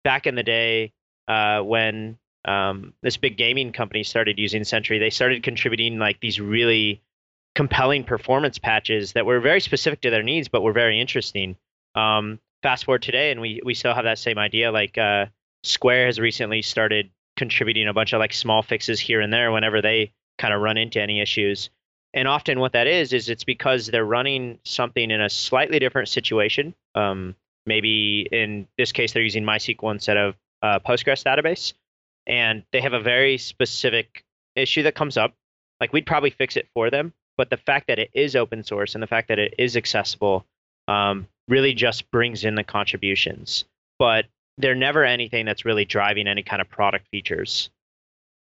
back in the day uh, when um, this big gaming company started using Sentry, they started contributing like these really compelling performance patches that were very specific to their needs, but were very interesting. Um, fast forward today, and we we still have that same idea. Like uh, Square has recently started contributing a bunch of like small fixes here and there whenever they kind of run into any issues. And often, what that is is it's because they're running something in a slightly different situation. Um, maybe in this case, they're using MySQL instead of uh, Postgres database, and they have a very specific issue that comes up. Like we'd probably fix it for them, but the fact that it is open source and the fact that it is accessible um, really just brings in the contributions. But they're never anything that's really driving any kind of product features.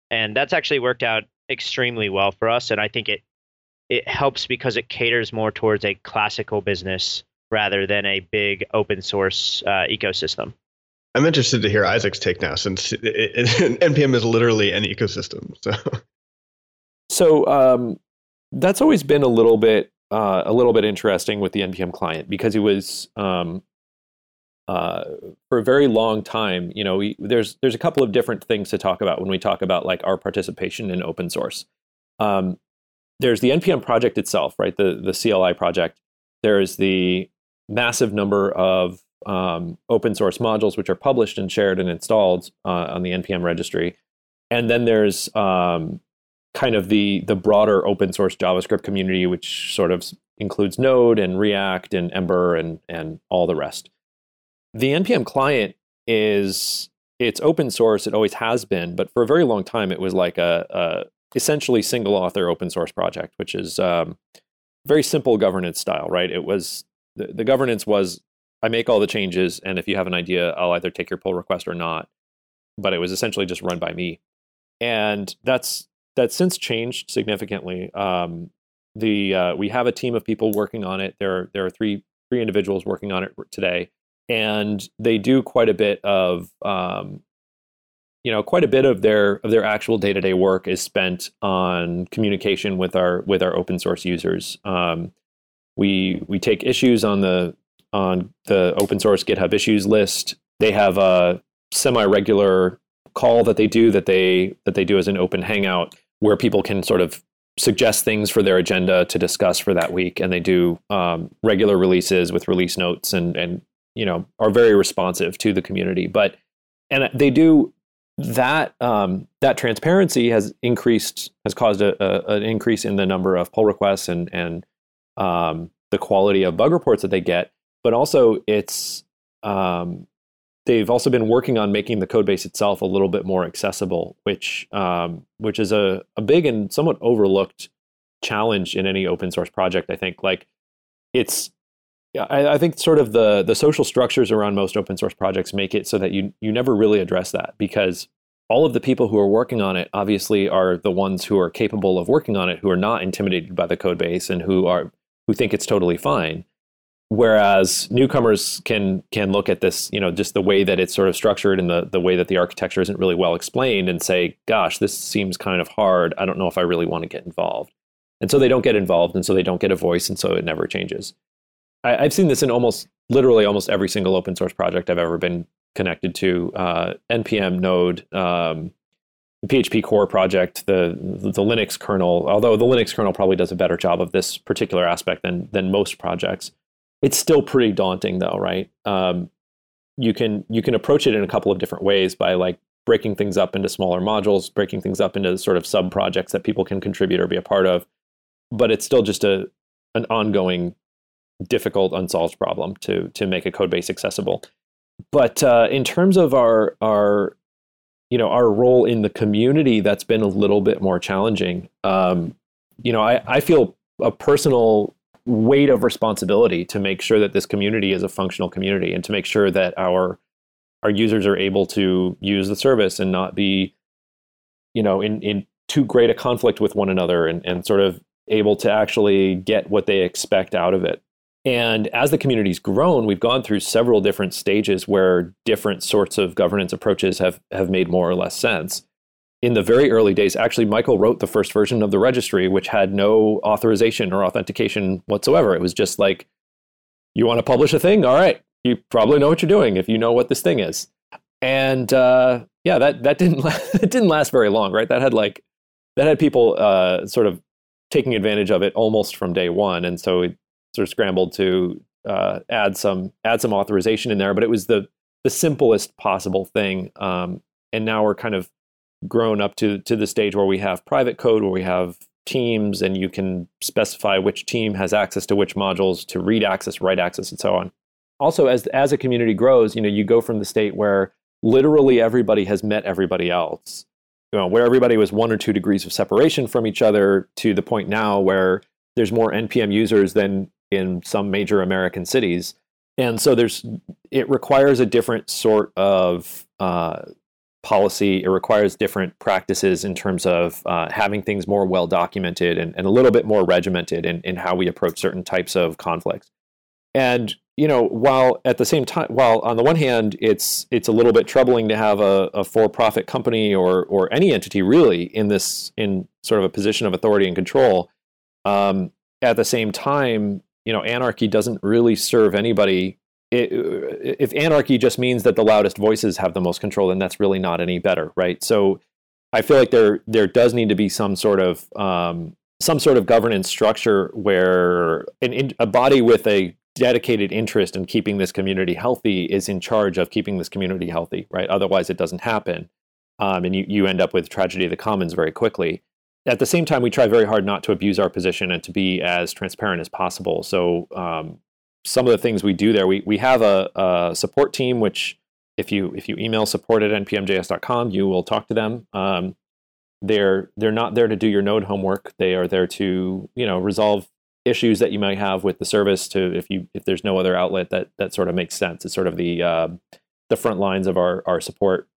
And that's actually worked out extremely well for us. And I think it it helps because it caters more towards a classical business rather than a big open source uh, ecosystem. I'm interested to hear Isaac's take now, since it, it, NPM is literally an ecosystem. So, so um, that's always been a little bit uh, a little bit interesting with the npm client because it was um, uh, for a very long time you know we, there's there's a couple of different things to talk about when we talk about like our participation in open source. Um, there's the npm project itself right? The the cli project. There's the massive number of um, open source modules which are published and shared and installed uh, on the npm registry. And then there's um, kind of the the broader open source JavaScript community, which sort of includes Node and React and Ember and and all the rest. The npm client is it's open source. It always has been, but for a very long time, it was like a, a essentially single author open source project, which is um, very simple governance style, right? It was the, the governance was I make all the changes, and if you have an idea, I'll either take your pull request or not. But it was essentially just run by me, and that's that's since changed significantly. Um, the uh, we have a team of people working on it. There are, there are three three individuals working on it today. and they do quite a bit of um, you know quite a bit of their of their actual day to day work is spent on communication with our with our open source users. Um, we we take issues on the on the open source GitHub issues list. They have a semi regular call that they do that they that they do as an open hangout where people can sort of suggest things for their agenda to discuss for that week. And they do um, regular releases with release notes and and you know are very responsive to the community. But and they do that um, that transparency has increased has caused a, a, an increase in the number of pull requests and and um, the quality of bug reports that they get. But also it's um, they've also been working on making the code base itself a little bit more accessible which um, which is a, a big and somewhat overlooked challenge in any open source project i think. Like it's I, I, think sort of the the social structures around most open source projects make it so that you you never really address that because all of the people who are working on it obviously are the ones who are capable of working on it who are not intimidated by the code base and who are who think it's totally fine whereas newcomers can can look at this you know just the way that it's sort of structured and the the way that the architecture isn't really well explained and say gosh this seems kind of hard i don't know if i really want to get involved and so they don't get involved and so they don't get a voice and so it never changes I, have seen this in almost literally almost every single open source project I've ever been connected to. Uh, npm Node, um, the PHP core project, the the Linux kernel. Although the Linux kernel probably does a better job of this particular aspect than than most projects, it's still pretty daunting though, right? Um, you can you can approach it in a couple of different ways by like breaking things up into smaller modules, breaking things up into sort of sub projects that people can contribute or be a part of. But it's still just a an ongoing difficult unsolved problem to to make a code base accessible. But uh, in terms of our our you know our role in the community, that's been a little bit more challenging. Um, you know, I, I feel a personal weight of responsibility to make sure that this community is a functional community and to make sure that our our users are able to use the service and not be you know in in too great a conflict with one another and, and sort of able to actually get what they expect out of it and as the community's grown, we've gone through several different stages where different sorts of governance approaches have, have made more or less sense. In the very early days, actually, Mikeal wrote the first version of the registry, which had no authorization or authentication whatsoever. It was just like, you want to publish a thing? All right, you probably know what you're doing if you know what this thing is. And uh, yeah, that that didn't it didn't last very long, right? That had like that had people uh, sort of taking advantage of it almost from day one, and so it, sort of scrambled to uh, add some add some authorization in there, but it was the the simplest possible thing. Um, and now we're kind of grown up to to the stage where we have private code, where we have teams, and you can specify which team has access to which modules to read access, write access, and so on. Also, as as a community grows, you know, you go from the state where literally everybody has met everybody else, you know, where everybody was one or two degrees of separation from each other, to the point now where there's more npm users than in some major American cities. And so there's it requires a different sort of uh, policy. It requires different practices in terms of uh, having things more well documented and, and a little bit more regimented in, in how we approach certain types of conflicts. And you know, while at the same time, while on the one hand, it's it's a little bit troubling to have a, a for-profit company or or any entity really in this in sort of a position of authority and control. Um, at the same time, you know, anarchy doesn't really serve anybody. It, if anarchy just means that the loudest voices have the most control, then that's really not any better, right? So, I feel like there there does need to be some sort of um, some sort of governance structure where an, a body with a dedicated interest in keeping this community healthy is in charge of keeping this community healthy, right? Otherwise, it doesn't happen, um, and you you end up with tragedy of the commons very quickly at the same time, we try very hard not to abuse our position and to be as transparent as possible. So um, some of the things we do there, we we have a, a, support team, which if you if you email support at npmjs.com, you will talk to them. Um, they're they're not there to do your node homework. They are there to you know resolve issues that you might have with the service. To if you if there's no other outlet that that sort of makes sense. It's sort of the uh, the front lines of our our support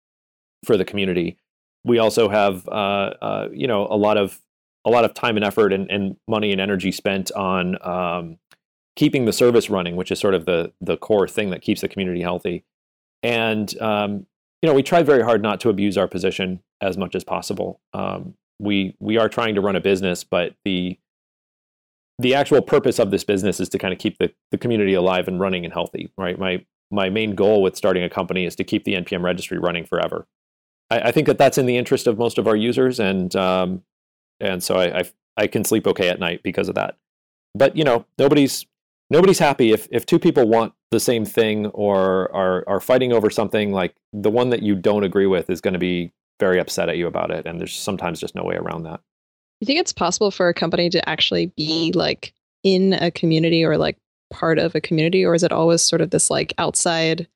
for the community we also have uh, uh, you know a lot of a lot of time and effort and, and money and energy spent on um, keeping the service running, which is sort of the the core thing that keeps the community healthy. And um, you know, we try very hard not to abuse our position as much as possible. Um, we we are trying to run a business, but the the actual purpose of this business is to kind of keep the, the community alive and running and healthy, right? My my main goal with starting a company is to keep the npm registry running forever. I, I think that that's in the interest of most of our users, and um, and so I, I I can sleep okay at night because of that. But you know, nobody's nobody's happy if if two people want the same thing or are are fighting over something. Like the one that you don't agree with is going to be very upset at you about it, and there's sometimes just no way around that. You think it's possible for a company to actually be like in a community or like part of a community, or is it always sort of this like outside,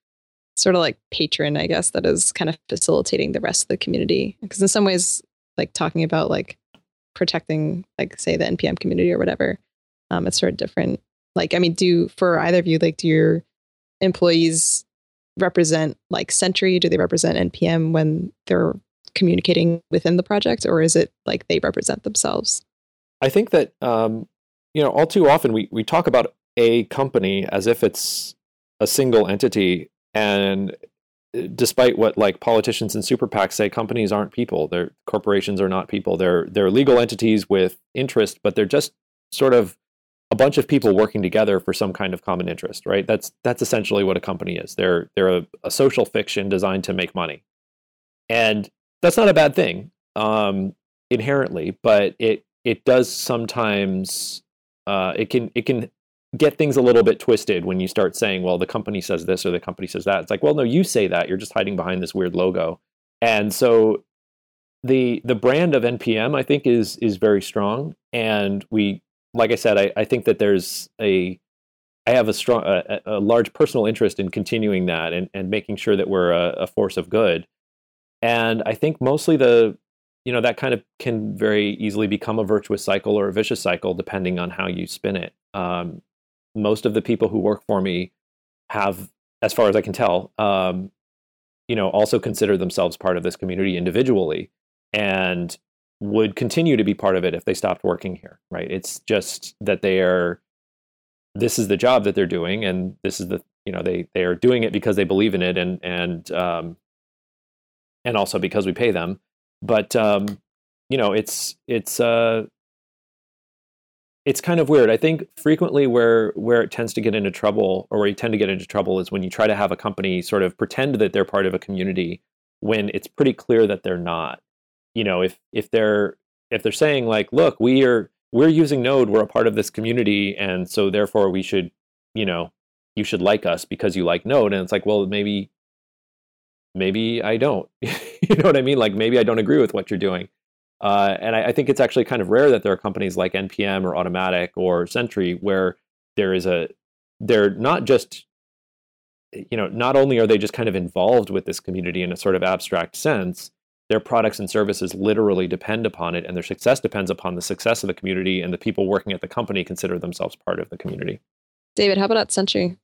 sort of like patron, I guess, that is kind of facilitating the rest of the community? Because in some ways, like talking about like protecting, like say the NPM community or whatever, um, it's sort of different. Like, I mean, do for either of you, like, do your employees represent like Sentry? Do they represent NPM when they're communicating within the project, or is it like they represent themselves? I think that um, you know all too often we we talk about a company as if it's a single entity, and uh, despite what like politicians and super PACs say, companies aren't people. Their corporations are not people. They're they're legal entities with interest, but they're just sort of a bunch of people working together for some kind of common interest, right? That's that's essentially what a company is. They're they're a, a social fiction designed to make money, and that's not a bad thing um, inherently, but it it does sometimes uh, it can it can get things a little bit twisted when you start saying, well, the company says this or the company says that. It's like, well, no, you say that. You're just hiding behind this weird logo. And so the the brand of NPM, I think, is is very strong. And we, like I said, I, I think that there's a I have a strong, a, a large personal interest in continuing that and, and making sure that we're a, a force of good. And I think mostly the, you know, that kind of can very easily become a virtuous cycle or a vicious cycle depending on how you spin it. Um, most of the people who work for me have, as far as I can tell, um, you know, also consider themselves part of this community individually and would continue to be part of it if they stopped working here, right? It's just that they are, this is the job that they're doing and this is the, you know, they, they are doing it because they believe in it and, and, um, and also because we pay them. But um, you know, it's it's uh, it's kind of weird. I think frequently where where it tends to get into trouble, or where you tend to get into trouble, is when you try to have a company sort of pretend that they're part of a community when it's pretty clear that they're not. You know, if if they're if they're saying like, look, we are we're using Node, we're a part of this community, and so therefore we should, you know, you should like us because you like Node, and it's like, well, maybe maybe I don't. you know what I mean? Like maybe I don't agree with what you're doing. Uh, and I, I, think it's actually kind of rare that there are companies like NPM or Automattic or Sentry where there is a they're not just you know not only are they just kind of involved with this community in a sort of abstract sense their products and services literally depend upon it and their success depends upon the success of the community and the people working at the company consider themselves part of the community david how about at sentry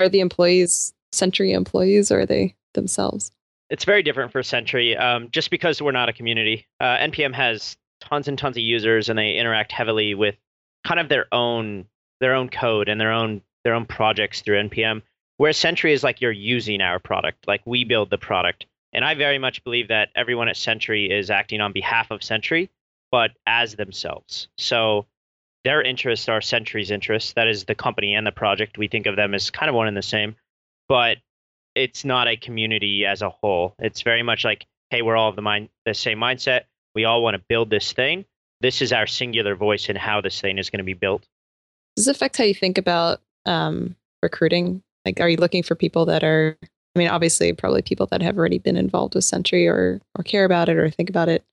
are the employees sentry employees or are they themselves it's very different for Sentry, um, just because we're not a community. Uh, NPM has tons and tons of users, and they interact heavily with kind of their own their own code and their own their own projects through NPM. Whereas Sentry is like you're using our product, like we build the product. And I very much believe that everyone at Sentry is acting on behalf of Sentry, but as themselves. So their interests are Sentry's interests. That is the company and the project. We think of them as kind of one and the same. But it's not a community as a whole. It's very much like, hey, we're all of the mind the same mindset. We all want to build this thing. This is our singular voice in how this thing is going to be built. Does it affect how you think about um, recruiting? Like, are you looking for people that are? I mean, obviously, probably people that have already been involved with Sentry or or care about it or think about it.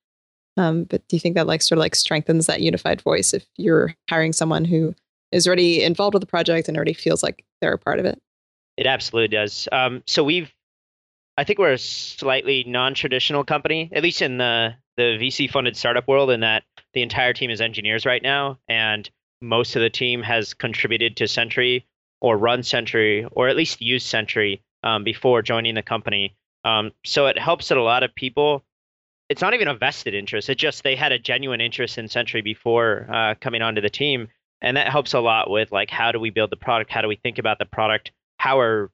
Um, but do you think that like sort of like strengthens that unified voice if you're hiring someone who is already involved with the project and already feels like they're a part of it? It absolutely does. Um, so we've, I think we're a slightly non-traditional company, at least in the the VC-funded startup world, in that the entire team is engineers right now, and most of the team has contributed to Sentry or run Sentry or at least used Sentry um, before joining the company. Um, so it helps that a lot of people. It's not even a vested interest. It just they had a genuine interest in Sentry before uh, coming onto the team, and that helps a lot with like how do we build the product how do we think about the product how are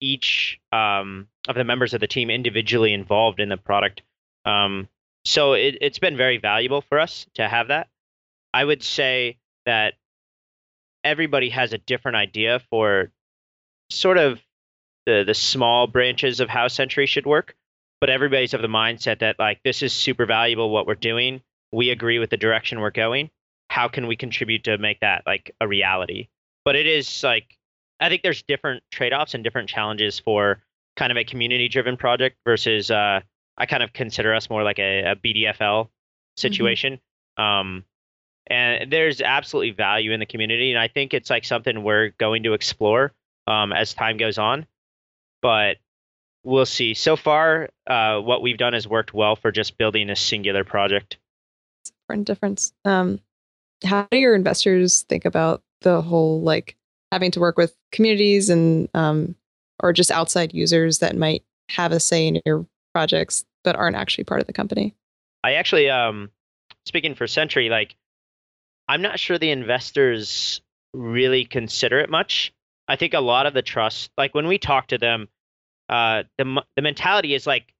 each um, of the members of the team individually involved in the product um, so it, it's been very valuable for us to have that i would say that everybody has a different idea for sort of the the small branches of how Sentry should work, but everybody's of the mindset that like this is super valuable what we're doing. We agree with the direction we're going. How can we contribute to make that like a reality? But it is like I think there's different trade-offs and different challenges for kind of a community-driven project versus uh, I kind of consider us more like a, a BDFL mm-hmm. situation. Mm-hmm. Um, and there's absolutely value in the community, and I think it's like something we're going to explore um, as time goes on but we'll see. So far, uh, what we've done has worked well for just building a singular project. It's Important difference. Um, how do your investors think about the whole like having to work with communities and um, or just outside users that might have a say in your projects but aren't actually part of the company? I actually, um, speaking for Sentry, like I'm not sure the investors really consider it much. I think a lot of the trust, like when we talk to them, uh, the the mentality is like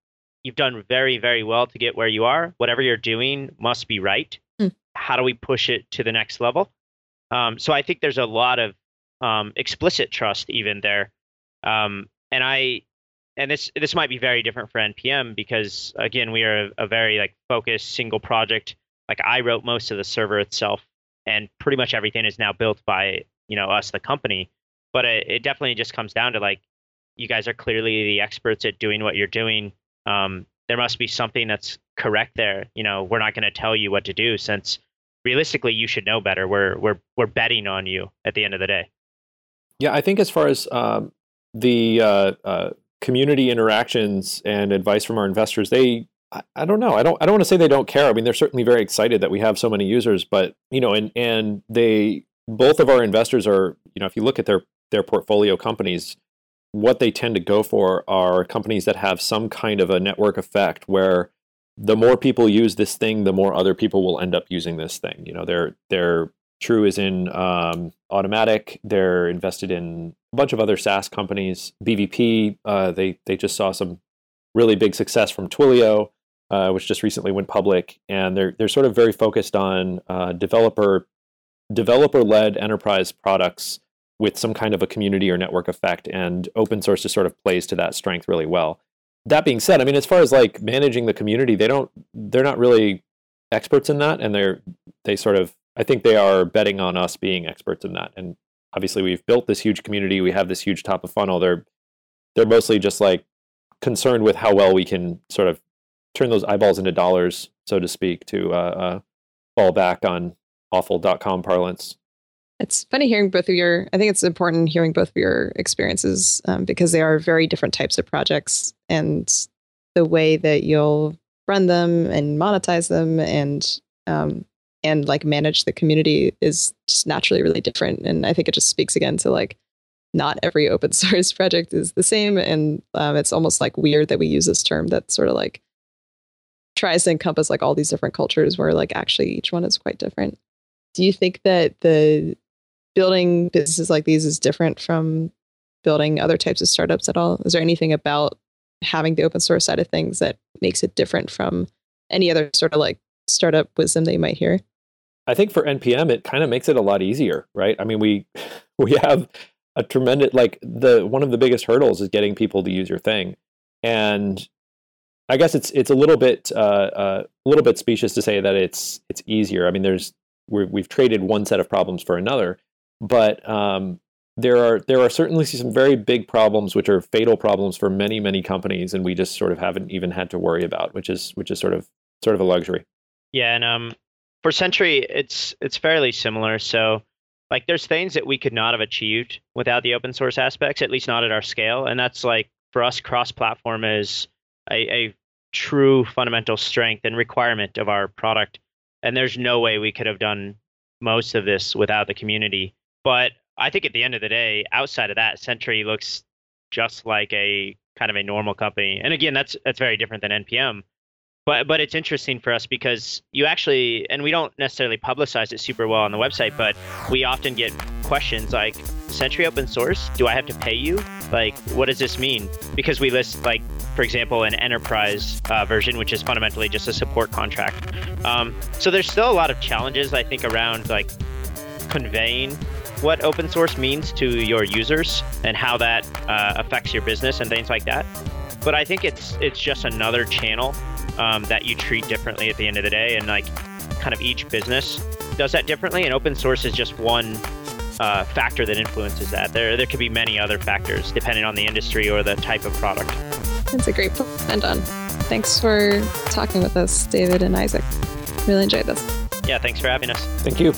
you've done very very well to get where you are. Whatever you're doing must be right. Mm. How do we push it to the next level? Um, so I think there's a lot of um, explicit trust even there. Um, and I and this this might be very different for npm because again we are a, a, very like focused single project like i wrote most of the server itself and pretty much everything is now built by you know us the company but it, it definitely just comes down to like you guys are clearly the experts at doing what you're doing. Um, there must be something that's correct there. You know, we're not going to tell you what to do since realistically you should know better. We're we're we're betting on you at the end of the day. Yeah, I think as far as um, the uh, uh, community interactions and advice from our investors, they I, I don't know. I don't I don't want to say they don't care. I mean, they're certainly very excited that we have so many users, but you know, and and they both of our investors are you know if you look at their their portfolio companies what they tend to go for are companies that have some kind of a network effect where the more people use this thing, the more other people will end up using this thing. You know, they're they're true is in um, Automattic. They're invested in a bunch of other SaaS companies. BVP, uh, they they just saw some really big success from Twilio, uh, which just recently went public, and they're they're sort of very focused on uh, developer developer led enterprise products with some kind of a community or network effect and open source just sort of plays to that strength really well. That being said i mean as far as like managing the community they don't they're not really experts in that and they're they sort of i think they are betting on us being experts in that. And obviously we've built this huge community we have this huge top of funnel. They're they're mostly just like concerned with how well we can sort of turn those eyeballs into dollars so to speak to uh, uh, fall back on awful.com parlance it's funny hearing both of your. I think it's important hearing both of your experiences um, because they are very different types of projects, and the way that you'll run them and monetize them and um, and like manage the community is just naturally really different. And I think it just speaks again to like not every open source project is the same, and um, it's almost like weird that we use this term that sort of like tries to encompass like all these different cultures where like actually each one is quite different. Do you think that the building businesses like these is different from building other types of startups at all? Is there anything about having the open source side of things that makes it different from any other sort of like startup wisdom that you might hear? I think for NPM, it kind of makes it a lot easier, right? I mean, we we have a tremendous like the one of the biggest hurdles is getting people to use your thing, and I guess it's it's a little bit uh, uh, a little bit specious to say that it's it's easier. I mean, there's we have traded one set of problems for another, but um, there are there are certainly some very big problems which are fatal problems for many many companies and we just sort of haven't even had to worry about which is which is sort of sort of a luxury. Yeah and um for Sentry, it's it's fairly similar so like there's things that we could not have achieved without the open source aspects at least not at our scale and that's like for us cross platform is a, a true fundamental strength and requirement of our product and there's no way we could have done most of this without the community but I think at the end of the day, outside of that, Sentry looks just like a kind of a normal company. And again, that's that's very different than NPM. but but it's interesting for us because you actually and we don't necessarily publicize it super well on the website but we often get questions like Sentry open source do i have to pay you like what does this mean because we list like for example an enterprise uh, version which is fundamentally just a support contract um, so there's still a lot of challenges i think around like conveying what open source means to your users and how that uh, affects your business and things like that but i think it's it's just another channel um, that you treat differently at the end of the day. And like kind of each business does that differently. And open source is just one uh, factor that influences that. There, there could be many other factors depending on the industry or the type of product. That's a great point to end on. Thanks for talking with us, David and Isaac. Really enjoyed this. Yeah, thanks for having us. Thank you.